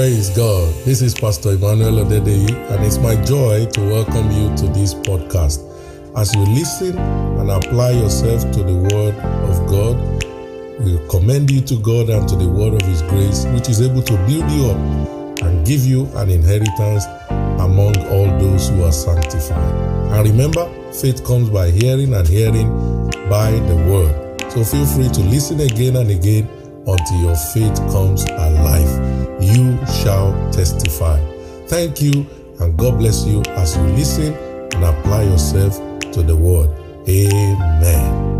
Praise God. This is Pastor Emmanuel Odedeyi, and it's my joy to welcome you to this podcast. As you listen and apply yourself to the Word of God, we commend you to God and to the Word of His grace, which is able to build you up and give you an inheritance among all those who are sanctified. And remember, faith comes by hearing, and hearing by the Word. So feel free to listen again and again until your faith comes alive. You shall testify. Thank you, and God bless you as you listen and apply yourself to the word. Amen.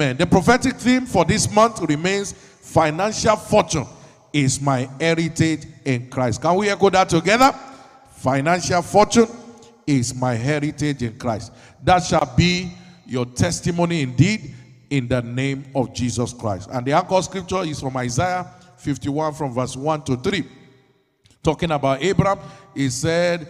Amen. The prophetic theme for this month remains financial fortune is my heritage in Christ. Can we echo that together? Financial fortune is my heritage in Christ. That shall be your testimony indeed in the name of Jesus Christ. And the anchor scripture is from Isaiah 51 from verse 1 to 3. Talking about Abraham, he said,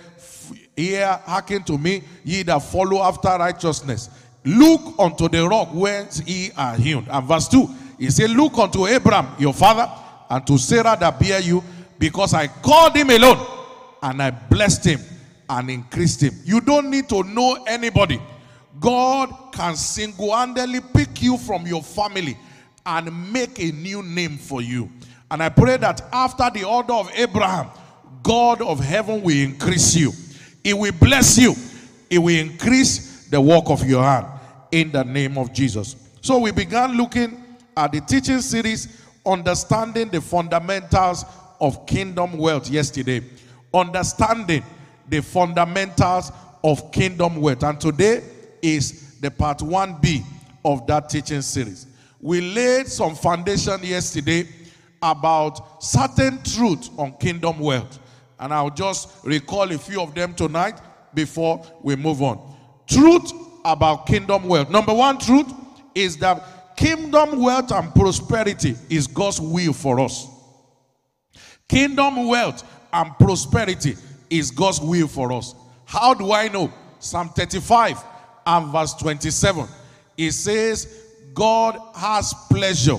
Hear, hearken to me, ye that follow after righteousness. Look unto the rock whence ye are hewn. And verse 2, he said, Look unto Abraham, your father, and to Sarah that bear you, because I called him alone, and I blessed him and increased him. You don't need to know anybody. God can single-handedly pick you from your family and make a new name for you. And I pray that after the order of Abraham, God of heaven will increase you. He will bless you. He will increase the work of your hand in the name of Jesus. So we began looking at the teaching series, Understanding the Fundamentals of Kingdom Wealth yesterday. Understanding the fundamentals of kingdom wealth. And today is the part 1B of that teaching series. We laid some foundation yesterday about certain truth on kingdom wealth. And I'll just recall a few of them tonight before we move on. Truth about kingdom wealth. Number one truth is that kingdom wealth and prosperity is God's will for us. Kingdom wealth and prosperity is God's will for us. How do I know? Psalm 35 and verse 27. It says, God has pleasure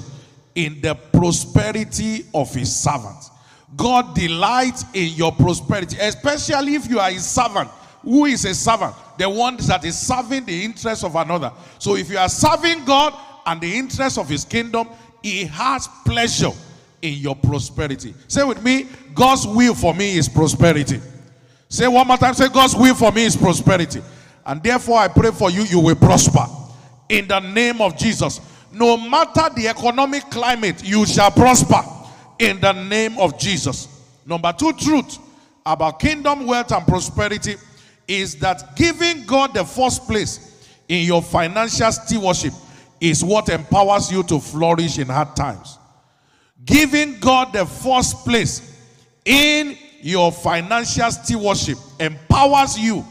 in the prosperity of his servants. God delights in your prosperity, especially if you are a servant. Who is a servant? The one that is serving the interest of another. So if you are serving God and the interest of his kingdom, he has pleasure in your prosperity. Say with me, God's will for me is prosperity. Say one more time, say God's will for me is prosperity. And therefore, I pray for you, you will prosper. In the name of Jesus. No matter the economic climate, you shall prosper. In the name of Jesus. Number two truth about kingdom wealth and prosperity is that giving God the first place in your financial stewardship is what empowers you to flourish in hard times. Giving God the first place in your financial stewardship empowers you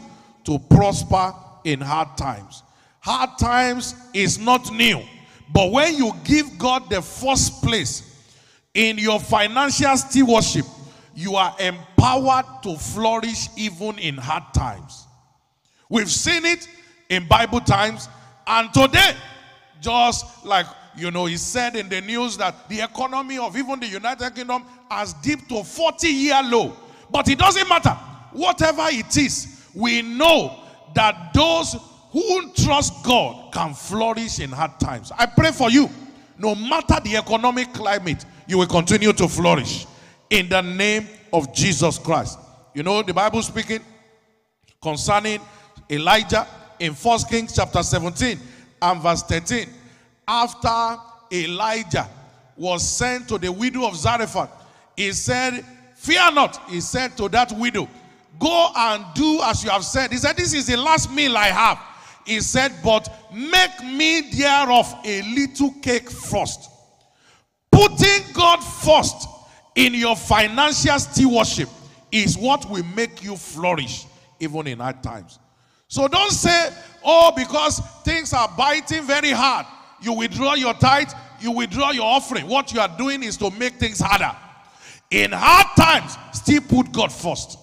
to prosper in hard times. Hard times is not new. But when you give God the first place in your financial stewardship, you are empowered to flourish even in hard times. We've seen it in Bible times, and today, just like you know, he said in the news that the economy of even the United Kingdom has dipped to 40 year low. But it doesn't matter. Whatever it is, we know that those who trust God can flourish in hard times. I pray for you. No matter the economic climate, you will continue to flourish in the name of Jesus Christ. You know, the Bible speaking concerning Elijah in First Kings chapter 17 and verse 13. After Elijah was sent to the widow of Zarephath, he said, Fear not, he said to that widow, Go and do as you have said. He said, This is the last meal I have. He said, But make me thereof a little cake first. Putting God first in your financial stewardship is what will make you flourish even in hard times. So don't say, Oh, because things are biting very hard. You withdraw your tithe, you withdraw your offering. What you are doing is to make things harder. In hard times, still put God first.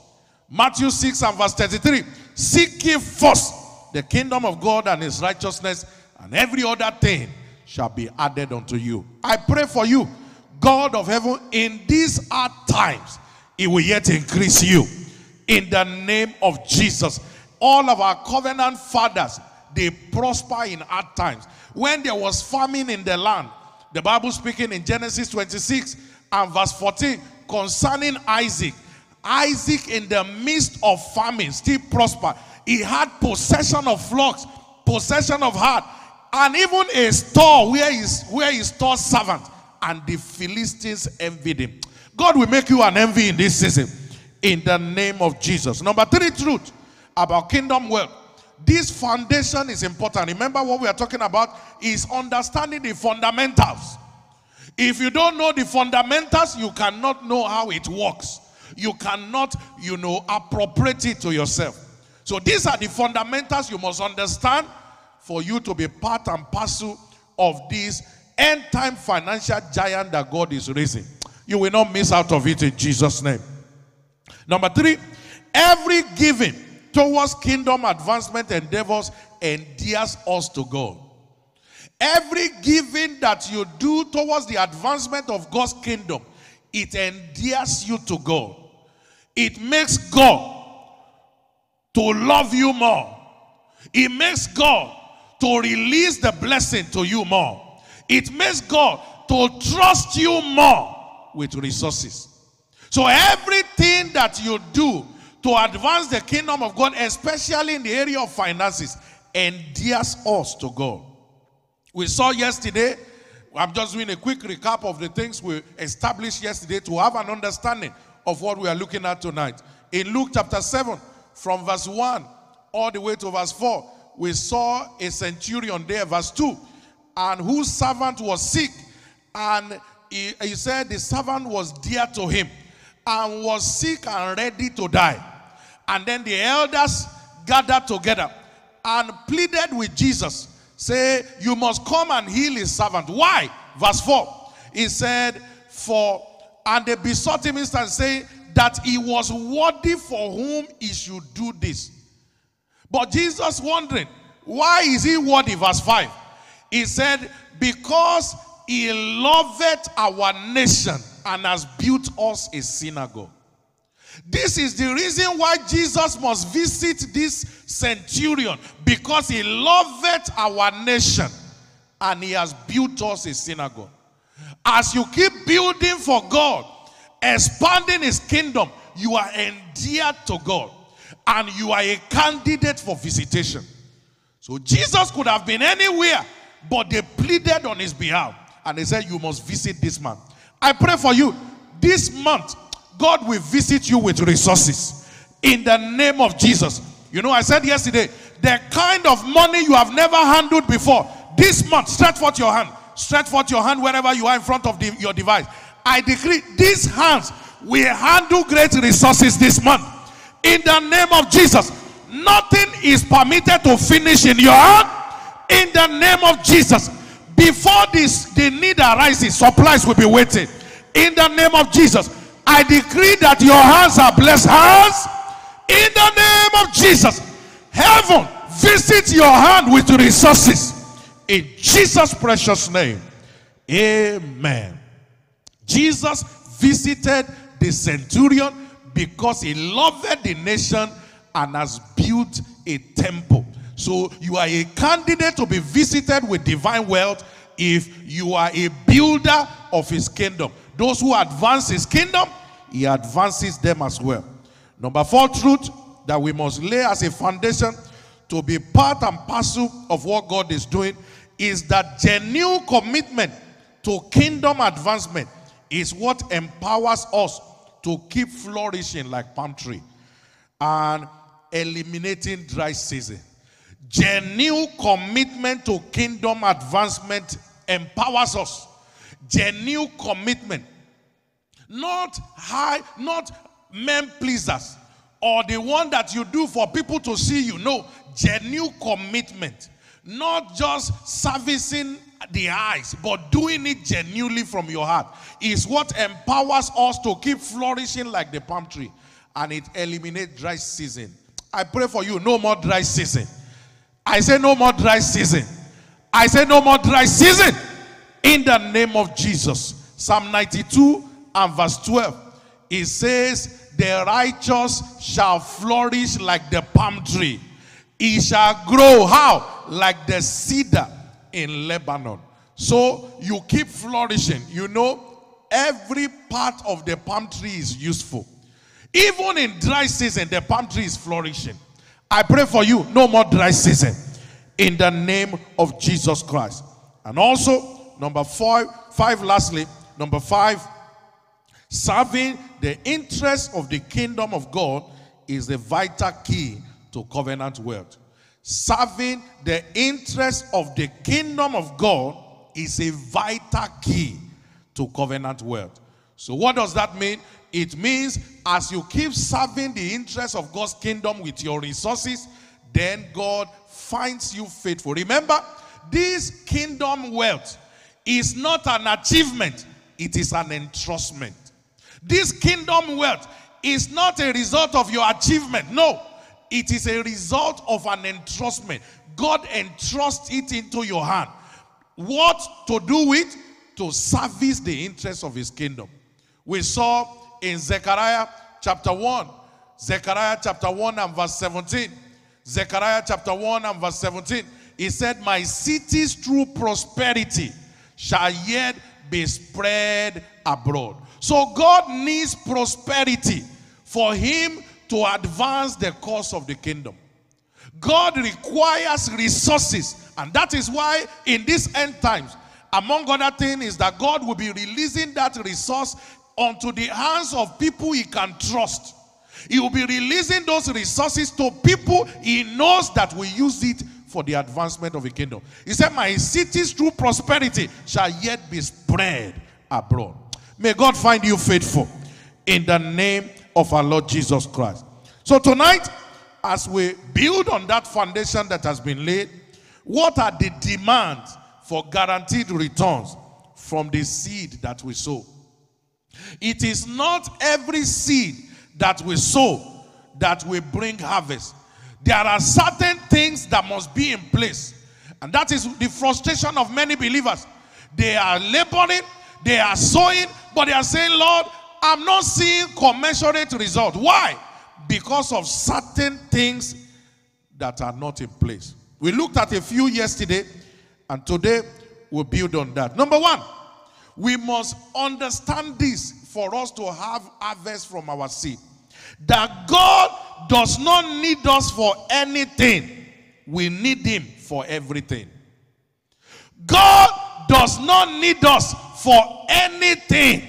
Matthew 6 and verse 33. Seek ye first the kingdom of God and his righteousness, and every other thing shall be added unto you. I pray for you. God of heaven, in these hard times, He will yet increase you. In the name of Jesus. All of our covenant fathers, they prosper in hard times. When there was famine in the land, the Bible speaking in Genesis 26 and verse 14 concerning Isaac. Isaac, in the midst of famine, still prosper. He had possession of flocks, possession of herd, and even a store where he, where he stores servants. And the Philistines envied him. God will make you an envy in this season. In the name of Jesus. Number three truth about kingdom wealth. This foundation is important. Remember what we are talking about is understanding the fundamentals. If you don't know the fundamentals, you cannot know how it works. You cannot, you know, appropriate it to yourself. So these are the fundamentals you must understand for you to be part and parcel of this end time financial giant that God is raising. You will not miss out of it in Jesus' name. Number three, every giving towards kingdom advancement endeavors endears us to God. Every giving that you do towards the advancement of God's kingdom, it endears you to God. It makes God to love you more. It makes God to release the blessing to you more. It makes God to trust you more with resources. So everything that you do to advance the kingdom of God, especially in the area of finances, endears us to God. We saw yesterday, I'm just doing a quick recap of the things we established yesterday to have an understanding of what we are looking at tonight. In Luke chapter 7, from verse 1 all the way to verse 4, we saw a centurion there, verse 2, and whose servant was sick. And he, he said the servant was dear to him and was sick and ready to die. And then the elders gathered together and pleaded with Jesus, say, You must come and heal his servant. Why? Verse 4. He said, For and they besought him instant, saying that he was worthy for whom he should do this. But Jesus wondering, why is he worthy? Verse 5. He said, Because he loveth our nation and has built us a synagogue. This is the reason why Jesus must visit this centurion because he loveth our nation and he has built us a synagogue. As you keep building for God, expanding his kingdom, you are endeared to God and you are a candidate for visitation. So Jesus could have been anywhere, but they pleaded on his behalf and they said, You must visit this man. I pray for you this month, God will visit you with resources in the name of Jesus. You know, I said yesterday, the kind of money you have never handled before, this month, stretch forth your hand. Stretch forth your hand wherever you are in front of the, your device. I decree these hands will handle great resources this month. In the name of Jesus, nothing is permitted to finish in your hand. In the name of Jesus, before this the need arises, supplies will be waiting. In the name of Jesus, I decree that your hands are blessed hands. In the name of Jesus, heaven visit your hand with resources. In Jesus' precious name, Amen. Jesus visited the centurion because he loved the nation and has built a temple. So you are a candidate to be visited with divine wealth if you are a builder of his kingdom. Those who advance his kingdom, he advances them as well. Number four truth that we must lay as a foundation to be part and parcel of what God is doing is that genuine commitment to kingdom advancement is what empowers us to keep flourishing like palm tree and eliminating dry season. Genuine commitment to kingdom advancement empowers us. Genuine commitment. Not high, not men pleasers or the one that you do for people to see you. No, genuine commitment. Not just servicing the eyes, but doing it genuinely from your heart is what empowers us to keep flourishing like the palm tree and it eliminates dry season. I pray for you, no more dry season. I say no more dry season. I say no more dry season. In the name of Jesus. Psalm 92 and verse 12. It says, The righteous shall flourish like the palm tree. He shall grow how? Like the cedar in Lebanon. So you keep flourishing. You know, every part of the palm tree is useful. Even in dry season, the palm tree is flourishing. I pray for you, no more dry season. In the name of Jesus Christ. And also, number five, five lastly, number five, serving the interest of the kingdom of God is the vital key to covenant wealth. Serving the interest of the kingdom of God is a vital key to covenant wealth. So, what does that mean? It means as you keep serving the interest of God's kingdom with your resources, then God finds you faithful. Remember, this kingdom wealth is not an achievement, it is an entrustment. This kingdom wealth is not a result of your achievement. No, it is a result of an entrustment. God entrusts it into your hand. What to do with? To service the interests of his kingdom. We saw in Zechariah chapter 1, Zechariah chapter 1 and verse 17. Zechariah chapter 1 and verse 17. He said, My cities through prosperity shall yet be spread abroad. So God needs prosperity for him to advance the cause of the kingdom. God requires resources, and that is why in these end times, among other things, is that God will be releasing that resource onto the hands of people he can trust. He will be releasing those resources to people he knows that will use it for the advancement of the kingdom. He said, My cities through prosperity shall yet be spread abroad. May God find you faithful in the name of our Lord Jesus Christ. So tonight, as we build on that foundation that has been laid, what are the demands for guaranteed returns from the seed that we sow? It is not every seed that we sow that will bring harvest. There are certain things that must be in place. And that is the frustration of many believers. They are laboring, they are sowing, but they are saying, Lord, I'm not seeing commensurate result. Why? Because of certain things that are not in place. We looked at a few yesterday, and today we'll build on that. Number one, we must understand this for us to have harvest from our seed. That God does not need us for anything, we need Him for everything. God does not need us for anything,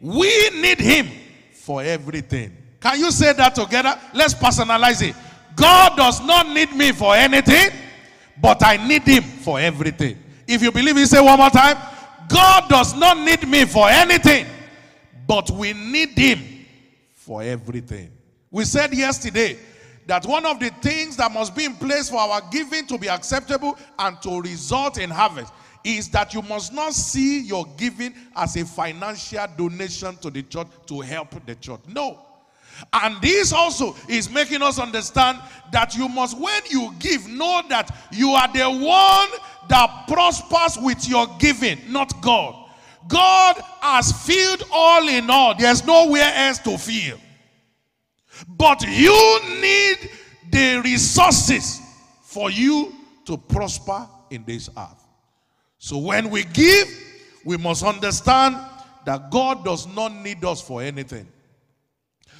we need Him for everything. Can you say that together? Let's personalize it. God does not need me for anything, but I need Him for everything. If you believe it, say one more time. God does not need me for anything, but we need Him for everything. We said yesterday that one of the things that must be in place for our giving to be acceptable and to result in harvest is that you must not see your giving as a financial donation to the church to help the church. No. And this also is making us understand that you must, when you give, know that you are the one that prospers with your giving, not God. God has filled all in all. There's nowhere else to fill. But you need the resources for you to prosper in this earth. So when we give, we must understand that God does not need us for anything.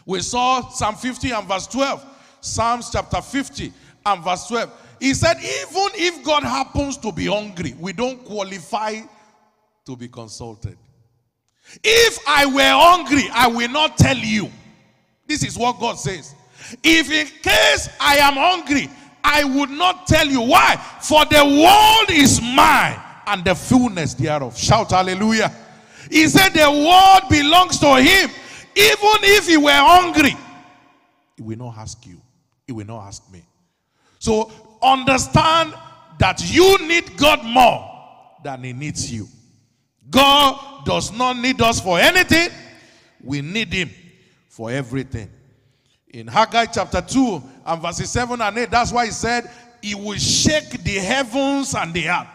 We saw Psalm 50 and verse 12, Psalms chapter 50 and verse 12. He said, even if God happens to be hungry, we don't qualify to be consulted. If I were hungry, I will not tell you. This is what God says. If in case I am hungry, I would not tell you. Why? For the world is mine and the fullness thereof. Shout hallelujah. He said the world belongs to him. Even if he were hungry, he will not ask you. He will not ask me. So understand that you need God more than he needs you. God does not need us for anything. We need him for everything. In Haggai chapter 2 and verses 7 and 8, that's why he said, He will shake the heavens and the earth.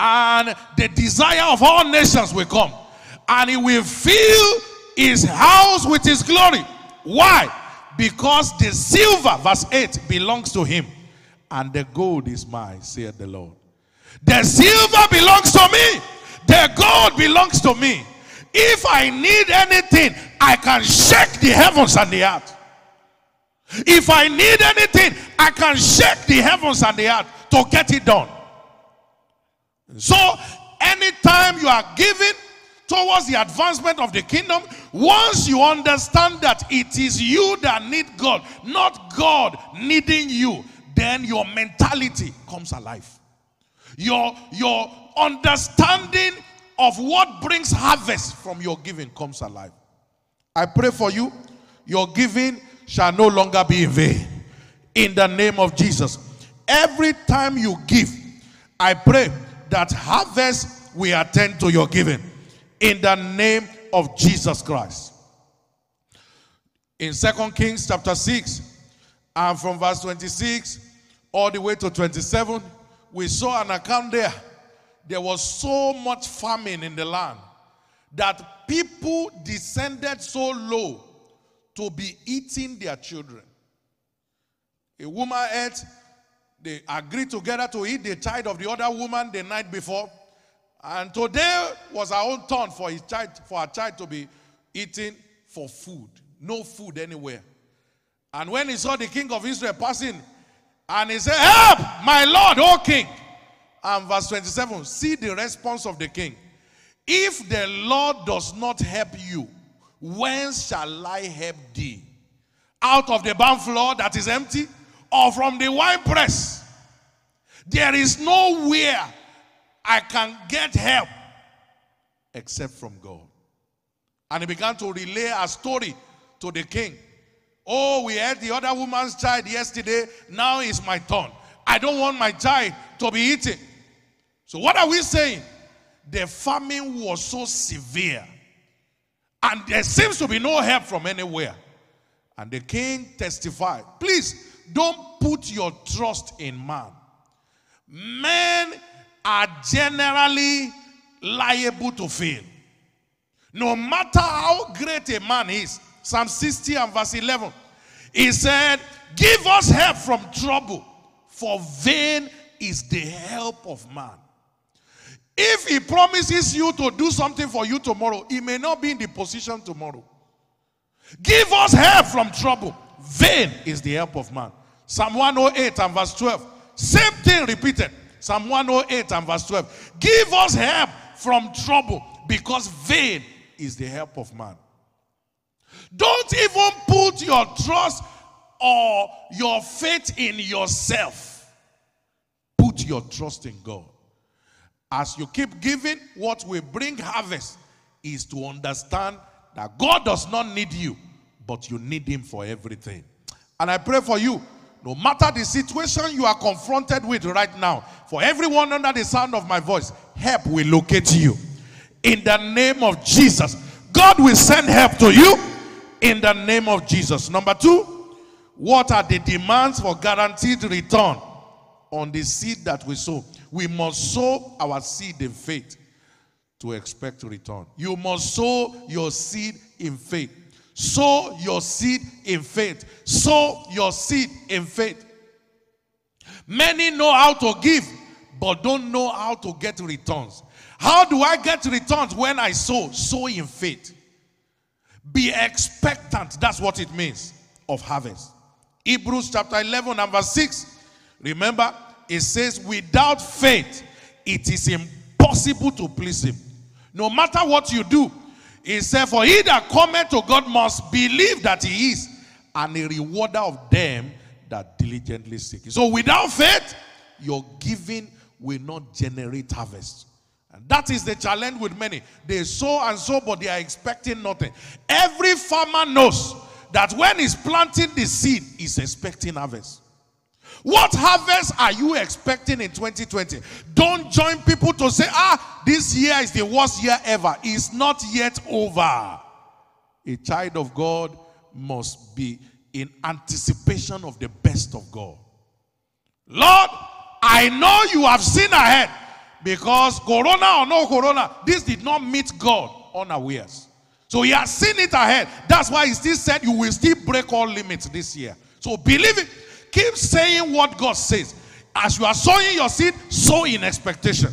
And the desire of all nations will come, and he will fill his house with his glory. Why? Because the silver, verse 8, belongs to him, and the gold is mine, saith the Lord. The silver belongs to me, the gold belongs to me. If I need anything, I can shake the heavens and the earth. If I need anything, I can shake the heavens and the earth to get it done. So, anytime you are giving towards the advancement of the kingdom, once you understand that it is you that need God, not God needing you, then your mentality comes alive. Your, your understanding of what brings harvest from your giving comes alive. I pray for you, your giving shall no longer be in vain. In the name of Jesus. Every time you give, I pray that harvest we attend to your giving. In the name of Jesus Christ. In Second Kings chapter 6, and from verse 26 all the way to 27, we saw an account there. There was so much famine in the land that people descended so low to be eating their children. A woman ate, they agreed together to eat the child of the other woman the night before. And today was our own turn for his child, for our child to be eating for food. No food anywhere. And when he saw the king of Israel passing, and he said, Help, my Lord, O king. And verse 27, see the response of the king. If the Lord does not help you, Whence shall I help thee? Out of the barn floor that is empty, or from the wine press? There is nowhere I can get help except from God. And he began to relay a story to the king. Oh, we had the other woman's child yesterday. Now it's my turn. I don't want my child to be eaten. So, what are we saying? The famine was so severe and there seems to be no help from anywhere. And the king testified, please don't put your trust in man. Men are generally liable to fail. No matter how great a man is. Psalm 60 and verse 11. He said, Give us help from trouble, for vain is the help of man. If he promises you to do something for you tomorrow, he may not be in the position tomorrow. Give us help from trouble. Vain is the help of man. Psalm 108 and verse 12. Same thing repeated. Psalm 108 and verse 12. Give us help from trouble because vain is the help of man. Don't even put your trust or your faith in yourself. Put your trust in God. As you keep giving, what will bring harvest is to understand that God does not need you, but you need Him for everything. And I pray for you, no matter the situation you are confronted with right now, for everyone under the sound of my voice, help will locate you. In the name of Jesus, God will send help to you in the name of Jesus. Number two, what are the demands for guaranteed return on the seed that we sow? We must sow our seed in faith to expect to return. You must sow your seed in faith. Sow your seed in faith. Sow your seed in faith. Many know how to give, but don't know how to get returns. How do I get returns when I sow? Sow in faith. Be expectant. That's what it means of harvest. Hebrews chapter 11, number 6. Remember, it says, without faith, it is impossible to please him. No matter what you do, he said, for he that cometh to God must believe that he is, and a rewarder of them that diligently seek. him. So without faith, your giving will not generate harvest. And that is the challenge with many. They sow and sow, but they are expecting nothing. Every farmer knows that when he's planting the seed, he's expecting harvest. What harvest are you expecting in 2020? Don't join people to say, ah, this year is the worst year ever. It's not yet over. A child of God must be in anticipation of the best of God. Lord, I know you have seen ahead, Because corona or no corona, this did not meet God unawares. So he has seen it ahead. That's why he still said you will still break all limits this year. So believe it. Keep saying what God says. As you are sowing your seed, sow in expectation.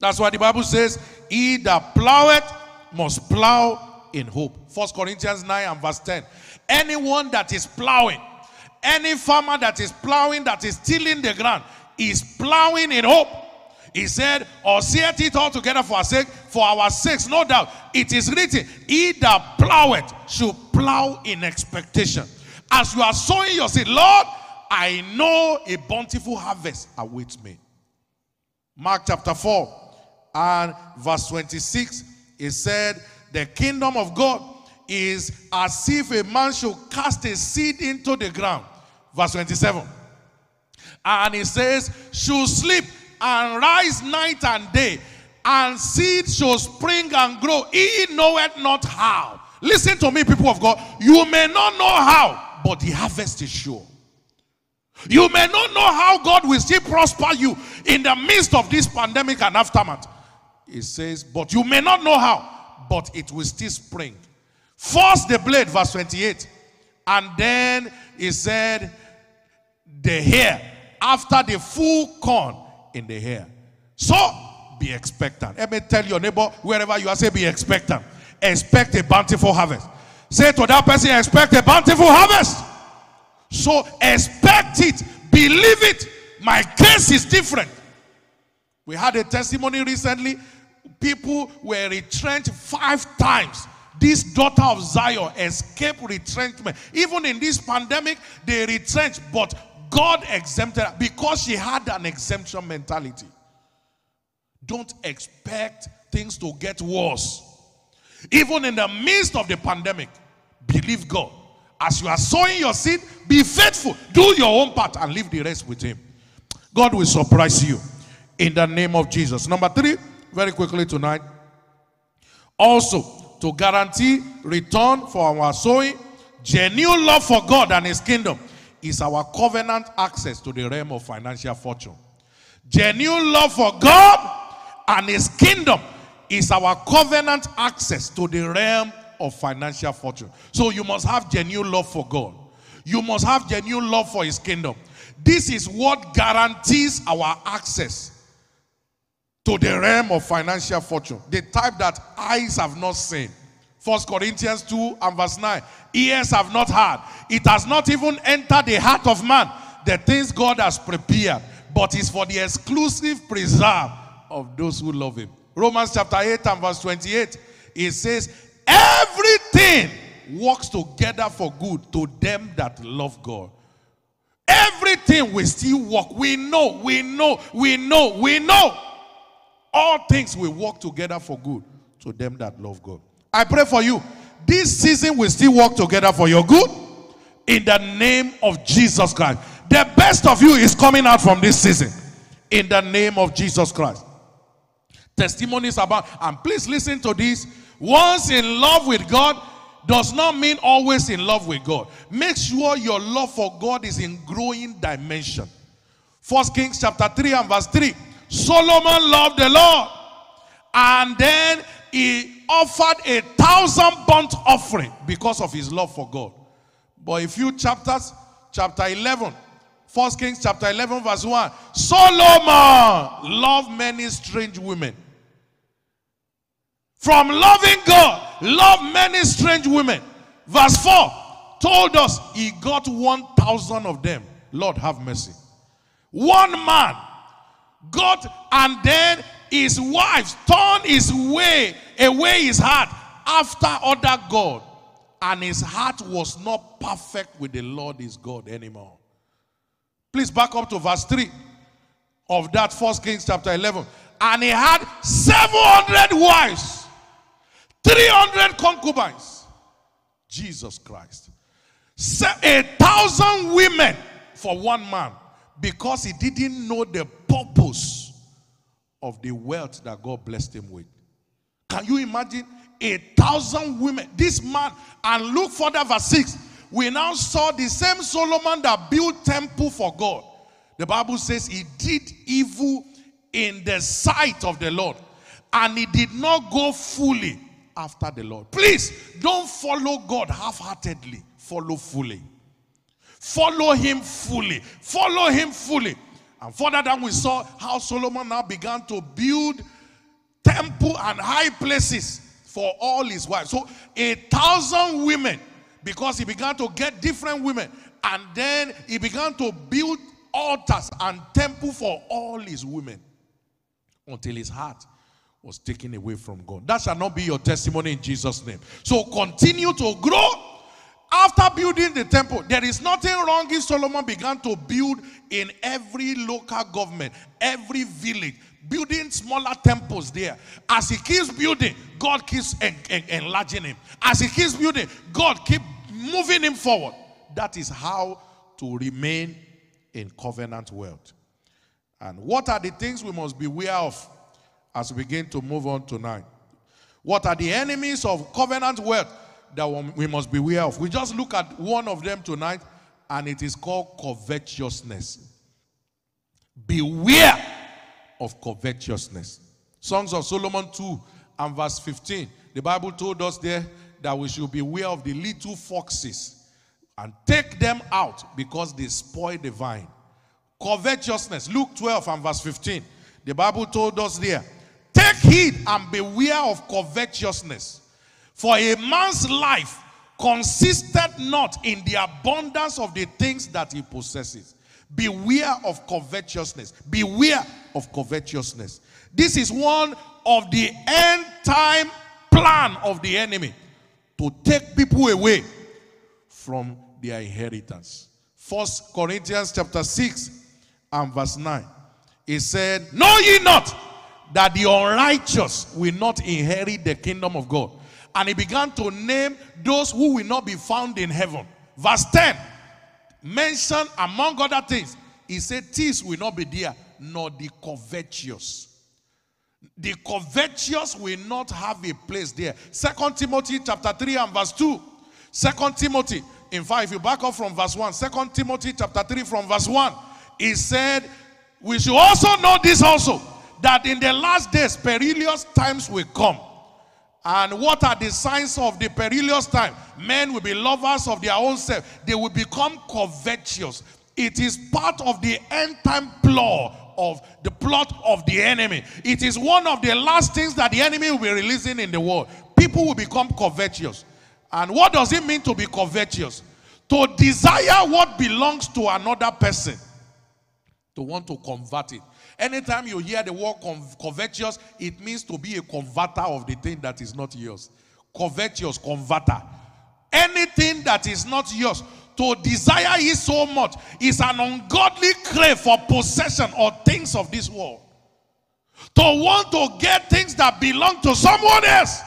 That's why the Bible says, He that ploweth must plow in hope. First Corinthians 9 and verse 10. Anyone that is plowing, any farmer that is plowing, that is tilling the ground, is plowing in hope. He said, or seeth it all together for our sake, for our sakes, no doubt. It is written, He that ploweth should plow in expectation. As you are sowing your seed, Lord, I know a bountiful harvest awaits me. Mark chapter 4 and verse 26, it said, The kingdom of God is as if a man should cast a seed into the ground. Verse 27. And he says, Should sleep and rise night and day, and seed shall spring and grow. He knoweth not how. Listen to me, people of God. You may not know how, but the harvest is sure. You may not know how God will still prosper you in the midst of this pandemic and aftermath. It says, but you may not know how, but it will still spring. First the blade, verse 28. And then he said, the hair, after the full corn in the hair. So be expectant. Let me tell your neighbor, wherever you are, say be expectant. Expect a bountiful harvest. Say to that person, expect a bountiful harvest. So expect it, believe it. My case is different. We had a testimony recently. People were retrenched five times. This daughter of Zion escaped retrenchment. Even in this pandemic, they retrenched, but God exempted her because she had an exemption mentality. Don't expect things to get worse. Even in the midst of the pandemic, believe God. As you are sowing your seed, be faithful. Do your own part and leave the rest with Him. God will surprise you in the name of Jesus. Number three, very quickly tonight. Also, to guarantee return for our sowing, genuine love for God and His kingdom is our covenant access to the realm of financial fortune. Genuine love for God and His kingdom is our covenant access to the realm of financial fortune. So you must have genuine love for God. You must have genuine love for His kingdom. This is what guarantees our access to the realm of financial fortune. The type that eyes have not seen. First Corinthians 2 and verse 9. Ears have not heard. It has not even entered the heart of man. The things God has prepared, but is for the exclusive preserve of those who love him. Romans chapter 8 and verse 28. It says, Everything works together for good to them that love God. Everything will still work. We know, we know, we know, we know. All things will work together for good to them that love God. I pray for you. This season will still work together for your good in the name of Jesus Christ. The best of you is coming out from this season in the name of Jesus Christ. Testimonies about, and please listen to this. Once in love with God does not mean always in love with God. Make sure your love for God is in growing dimension. First Kings chapter 3 and verse 3. Solomon loved the Lord. And then he offered a thousand burnt offering because of his love for God. But a few chapters, chapter 11, First Kings chapter 11, verse 1. Solomon loved many strange women. From loving God, loved many strange women. Verse 4 told us he got 1,000 of them. Lord, have mercy. One man got, and then his wives turned his way away his heart after other God. And his heart was not perfect with the Lord his God anymore. Please back up to verse 3 of that first Kings chapter 11. And he had 700 wives, 300 concubines. Jesus Christ. A thousand women for one man because he didn't know the purpose of the wealth that God blessed him with. Can you imagine a thousand women? This man, and look further, verse 6. We now saw the same Solomon that built temple for God. The Bible says he did evil in the sight of the Lord, and he did not go fully after the Lord. Please don't follow God half heartedly, follow fully. Follow him fully. Follow him fully. And further down, we saw how Solomon now began to build temple and high places for all his wives. So a thousand women, because he began to get different women, and then he began to build altars and temple for all his women until his heart was taken away from God. That shall not be your testimony in Jesus' name. So continue to grow. After building the temple, there is nothing wrong if Solomon began to build in every local government, every village, building smaller temples there. As he keeps building, God keeps en en enlarging him. As he keeps building, God keeps moving him forward. That is how to remain in covenant world. And what are the things we must beware of as we begin to move on tonight? What are the enemies of covenant wealth that we must beware of? We just look at one of them tonight, and it is called covetousness. Beware of covetousness. Songs of Solomon 2 and verse 15. The Bible told us there that we should beware of the little foxes and take them out because they spoil the vine. Covetousness, Luke 12 and verse 15. The Bible told us there, take heed and beware of covetousness. For a man's life consisted not in the abundance of the things that he possesses. Beware of covetousness. Beware of covetousness. This is one of the end time plan of the enemy to take people away from their inheritance. First Corinthians chapter 6 and verse 9. He said, Know ye not that the unrighteous will not inherit the kingdom of God? And he began to name those who will not be found in heaven. Verse 10 mentioned among other things, he said, Thieves will not be there, nor the covetous. The covetous will not have a place there. Second Timothy chapter 3 and verse 2. Second Timothy, in fact, if you back up from verse 1, Second Timothy chapter 3 from verse 1, he said, We should also know this also, that in the last days perilous times will come. And what are the signs of the perilous time? Men will be lovers of their own self. They will become covetous. It is part of the end time plot of the plot of the enemy. It is one of the last things that the enemy will be releasing in the world. People will become covetous. And what does it mean to be covetous? To desire what belongs to another person. To want to convert it. Anytime you hear the word covetous, it means to be a converter of the thing that is not yours. Covetous, converter. Anything that is not yours, to desire it so much is an ungodly crave for possession or things of this world. To want to get things that belong to someone else,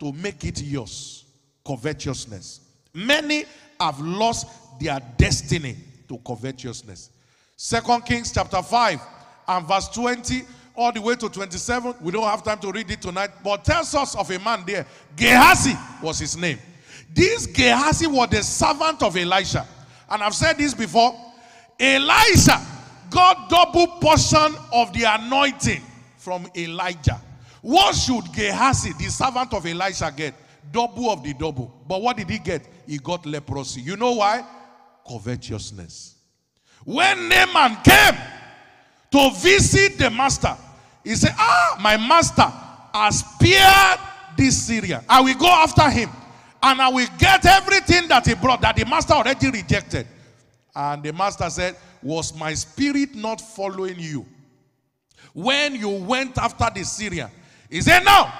to make it yours. Covetousness. Many have lost their destiny to covetousness. Second Kings chapter 5 and verse 20 all the way to 27. We don't have time to read it tonight, but tells us of a man there. Gehazi was his name. This Gehazi was the servant of Elisha. And I've said this before. Elisha got double portion of the anointing from Elijah. What should Gehazi, the servant of Elisha, get? Double of the double. But what did he get? He got leprosy. You know why? Covetousness. When Naaman came, to visit the master. He said, Ah, my master has spared this Syrian. I will go after him and I will get everything that he brought that the master already rejected. And the master said, Was my spirit not following you? When you went after the Syrian, he said, Now,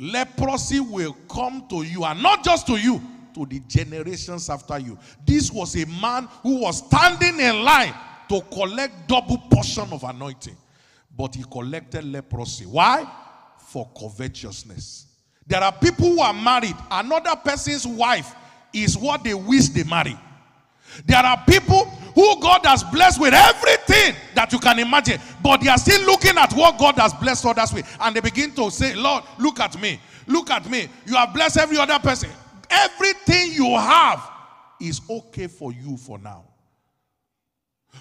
leprosy will come to you, and not just to you, to the generations after you. This was a man who was standing in line to collect double portion of anointing. But he collected leprosy. Why? For covetousness. There are people who are married. Another person's wife is what they wish they marry. There are people who God has blessed with everything that you can imagine, but they are still looking at what God has blessed others with. And they begin to say, Lord, look at me. Look at me. You have blessed every other person. Everything you have is okay for you for now.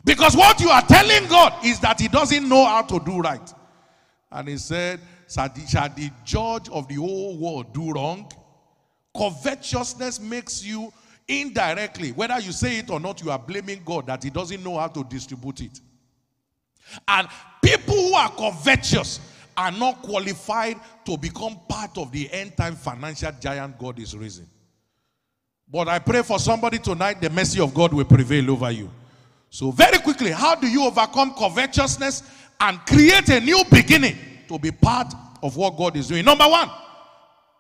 Because what you are telling God is that He doesn't know how to do right. And He said, Shall the judge of the whole world do wrong? Covetousness makes you indirectly, whether you say it or not, you are blaming God that He doesn't know how to distribute it. And people who are covetous are not qualified to become part of the end time financial giant God is raising. But I pray for somebody tonight, the mercy of God will prevail over you. So, very quickly, how do you overcome covetousness and create a new beginning to be part of what God is doing? Number one,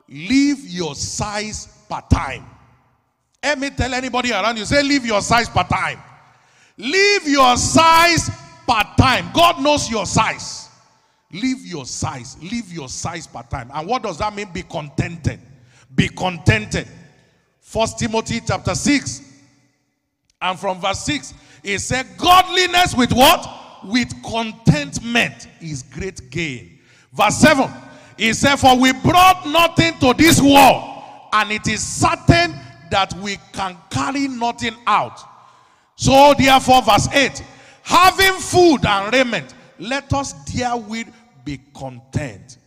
leave your size part time. Let me tell anybody around you, say, leave your size part time. Leave your size part time. God knows your size. Leave your size. Leave your size part time. And what does that mean? Be contented. Be contented. First Timothy chapter 6. And from verse 6, it said, Godliness with what? With contentment is great gain. Verse 7, it said, For we brought nothing to this world, and it is certain that we can carry nothing out. So, therefore, verse 8, having food and raiment, let us therewith be content.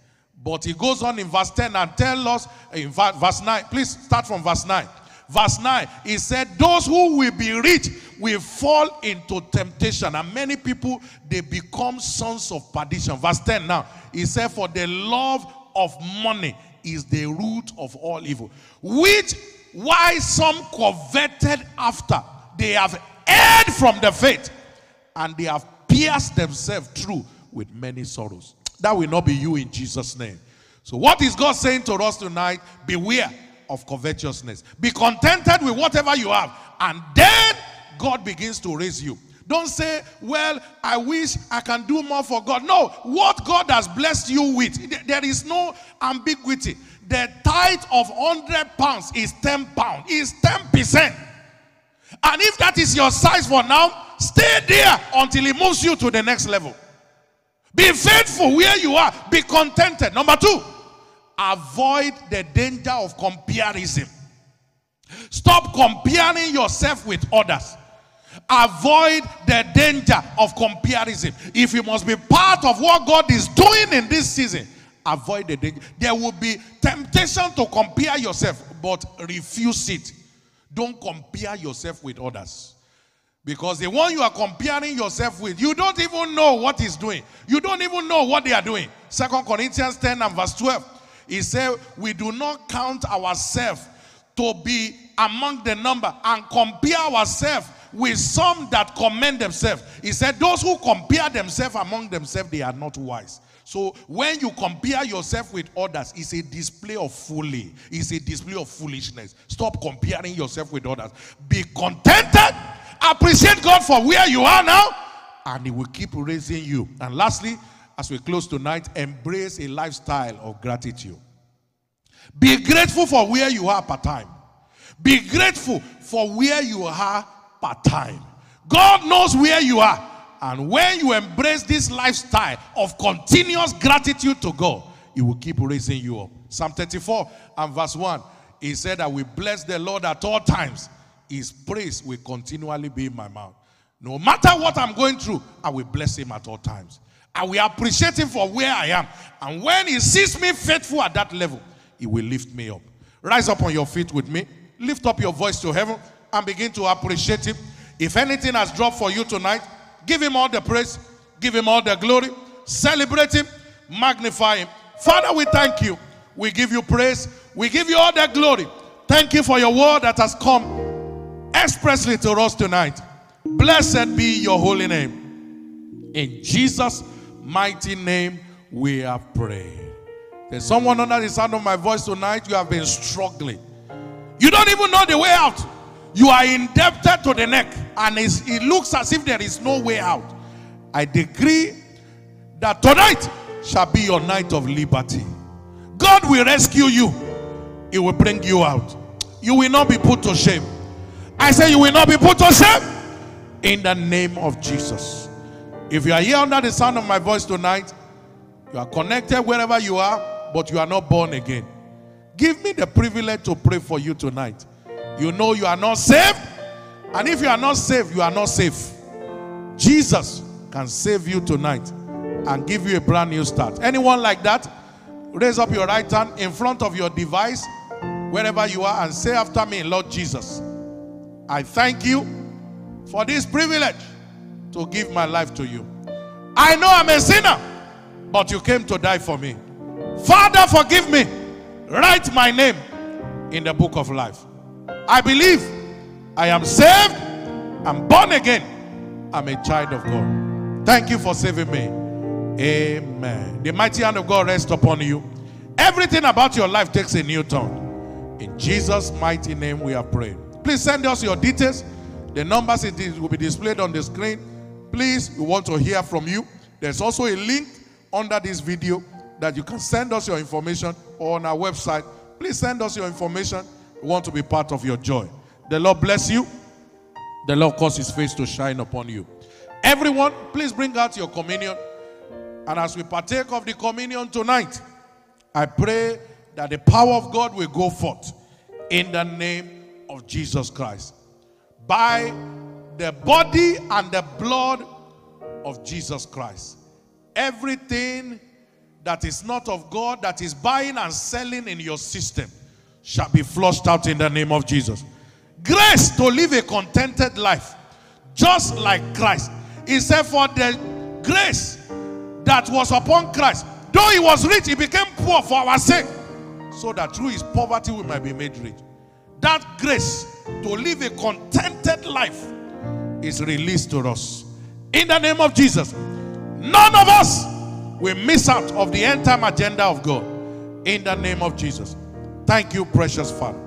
But he goes on in verse 10 and tell us, in verse 9, please start from verse 9. Verse 9, he said, Those who will be rich will fall into temptation. And many people, they become sons of perdition. Verse 10 now, he said, For the love of money is the root of all evil. Which, why some coveted after, they have erred from the faith, and they have pierced themselves through with many sorrows. That will not be you in Jesus' name. So, what is God saying to us tonight? Beware of covetousness. Be contented with whatever you have, and then God begins to raise you. Don't say, Well, I wish I can do more for God. No, what God has blessed you with, there is no ambiguity. The tithe of 100 pounds is 10 pounds, is 10%. And if that is your size for now, stay there until He moves you to the next level. Be faithful where you are. Be contented. Number two, avoid the danger of comparison. Stop comparing yourself with others. Avoid the danger of comparison. If you must be part of what God is doing in this season, avoid the danger. There will be temptation to compare yourself, but refuse it. Don't compare yourself with others. Because the one you are comparing yourself with, you don't even know what he's doing. You don't even know what they are doing. Second Corinthians 10 and verse 12. He said, We do not count ourselves to be among the number and compare ourselves with some that commend themselves. He said, Those who compare themselves among themselves, they are not wise. So when you compare yourself with others, it's a display of folly. It's a display of foolishness. Stop comparing yourself with others. Be contented Appreciate God for where you are now, and He will keep raising you. And lastly, as we close tonight, embrace a lifestyle of gratitude. Be grateful for where you are part time. Be grateful for where you are part time. God knows where you are. And when you embrace this lifestyle of continuous gratitude to God, He will keep raising you up. Psalm 34 and verse 1, He said, that we bless the Lord at all times his praise will continually be in my mouth. No matter what I'm going through, I will bless him at all times. I will appreciate him for where I am. And when he sees me faithful at that level, he will lift me up. Rise up on your feet with me. Lift up your voice to heaven and begin to appreciate him. If anything has dropped for you tonight, give him all the praise, give him all the glory, celebrate him, magnify him. Father, we thank you. We give you praise. We give you all the glory. Thank you for your word that has come expressly to us tonight. Blessed be your holy name. In Jesus' mighty name, we have prayed. There's someone under the sound of my voice tonight, you have been struggling. You don't even know the way out. You are indebted to the neck, and it looks as if there is no way out. I decree that tonight shall be your night of liberty. God will rescue you, He will bring you out. You will not be put to shame. I say you will not be put to shame in the name of Jesus. If you are here under the sound of my voice tonight, you are connected wherever you are, but you are not born again. Give me the privilege to pray for you tonight. You know you are not saved, and if you are not saved, you are not safe. Jesus can save you tonight and give you a brand new start. Anyone like that? Raise up your right hand in front of your device, wherever you are, and say after me, Lord Jesus, I thank you for this privilege to give my life to you. I know I'm a sinner, but you came to die for me. Father, forgive me. Write my name in the book of life. I believe I am saved, I'm born again, I'm a child of God. Thank you for saving me. Amen. The mighty hand of God rests upon you. Everything about your life takes a new turn. In Jesus' mighty name, we are praying. Please send us your details. The numbers will be displayed on the screen. Please, we want to hear from you. There's also a link under this video that you can send us your information or on our website. Please send us your information. We want to be part of your joy. The Lord bless you. The Lord cause his face to shine upon you. Everyone, please bring out your communion. And as we partake of the communion tonight, I pray that the power of God will go forth in the name of Jesus Christ. By the body and the blood of Jesus Christ. Everything that is not of God, that is buying and selling in your system, shall be flushed out in the name of Jesus. Grace to live a contented life, just like Christ. He said, For the grace that was upon Christ, though he was rich, he became poor for our sake, so that through his poverty we might be made rich. That grace to live a contented life is released to us. In the name of Jesus, none of us will miss out of the end time agenda of God. In the name of Jesus. Thank you, precious Father.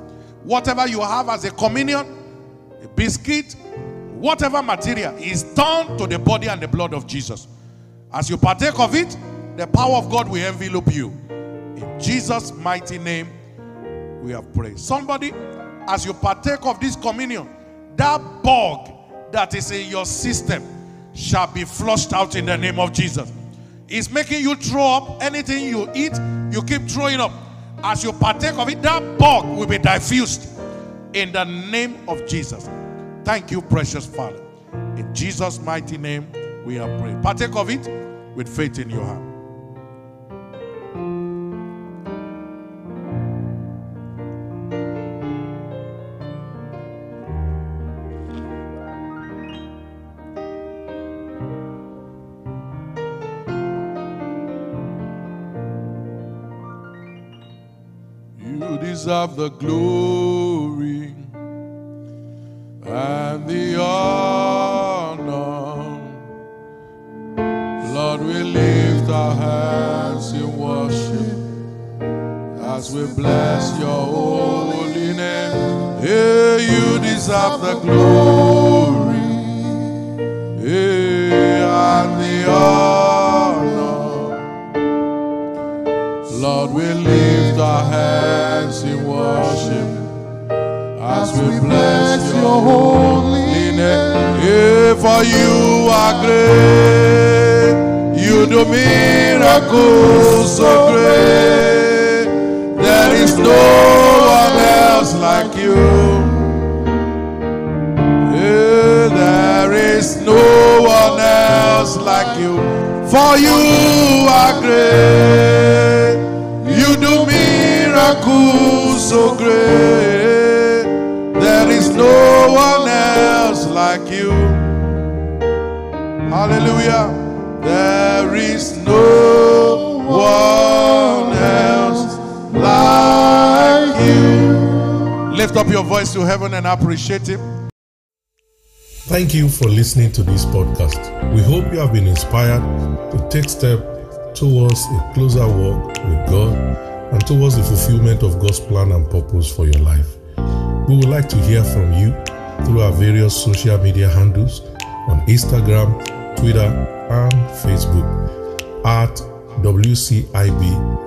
Whatever you have as a communion, a biscuit, whatever material is turned to the body and the blood of Jesus. As you partake of it, the power of God will envelop you. In Jesus' mighty name, we have prayed. Somebody, as you partake of this communion, that bug that is in your system shall be flushed out in the name of Jesus. It's making you throw up anything you eat, you keep throwing up. As you partake of it, that bug will be diffused in the name of Jesus. Thank you, precious Father. In Jesus' mighty name, we are praying. Partake of it with faith in your heart. Deserve the glory and the honor. Lord, we lift our hands in worship as we bless your holy name. Hey, you deserve the glory hey, and the honor. Lord, we lift our hands worship as we bless your holy name. Yeah, for you are great, you do miracles so great. There is no one else like you. Yeah, there is no one else like you. For you are great, so great. There is no one else like you. Hallelujah. There is no one else like you. Lift up your voice to heaven and appreciate Him. Thank you for listening to this podcast. We hope you have been inspired to take step towards a closer walk with God and towards the fulfillment of God's plan and purpose for your life. We would like to hear from you through our various social media handles on Instagram, Twitter, and Facebook at WCIB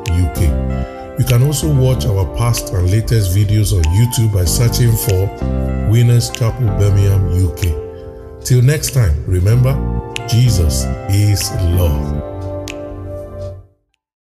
UK. You can also watch our past and latest videos on YouTube by searching for Winners Chapel Birmingham UK. Till next time, remember, Jesus is love.